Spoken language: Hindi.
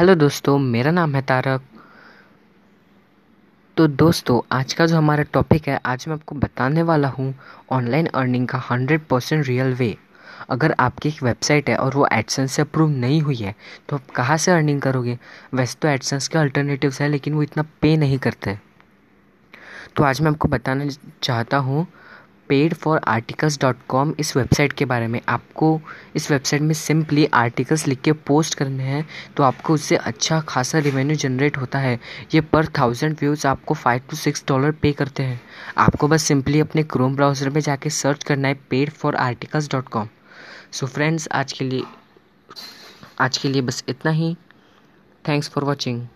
हेलो दोस्तों, मेरा नाम है तारक। तो दोस्तों, आज का जो हमारा टॉपिक है, आज मैं आपको बताने वाला हूँ ऑनलाइन अर्निंग का हंड्रेड परसेंट रियल वे अगर आपकी एक वेबसाइट है और वो एडसेंस से अप्रूव नहीं हुई है तो आप कहाँ से अर्निंग करोगे? वैसे तो एडसेंस के अल्टरनेटिव्स है, लेकिन वो इतना पे नहीं करते। तो आज मैं आपको बताना चाहता हूँ paid for articles dot com इस वेबसाइट के बारे में। आपको इस वेबसाइट में सिंपली आर्टिकल्स लिख के पोस्ट करने हैं तो आपको उससे अच्छा खासा रिवेन्यू जनरेट होता है। ये पर थाउज़ेंड व्यूज़ आपको five to six dollar pay करते हैं। आपको बस सिंपली अपने क्रोम ब्राउज़र में जाके सर्च करना है paid for articles dot com so friends आज के लिए, आज के लिए बस इतना ही। Thanks for watching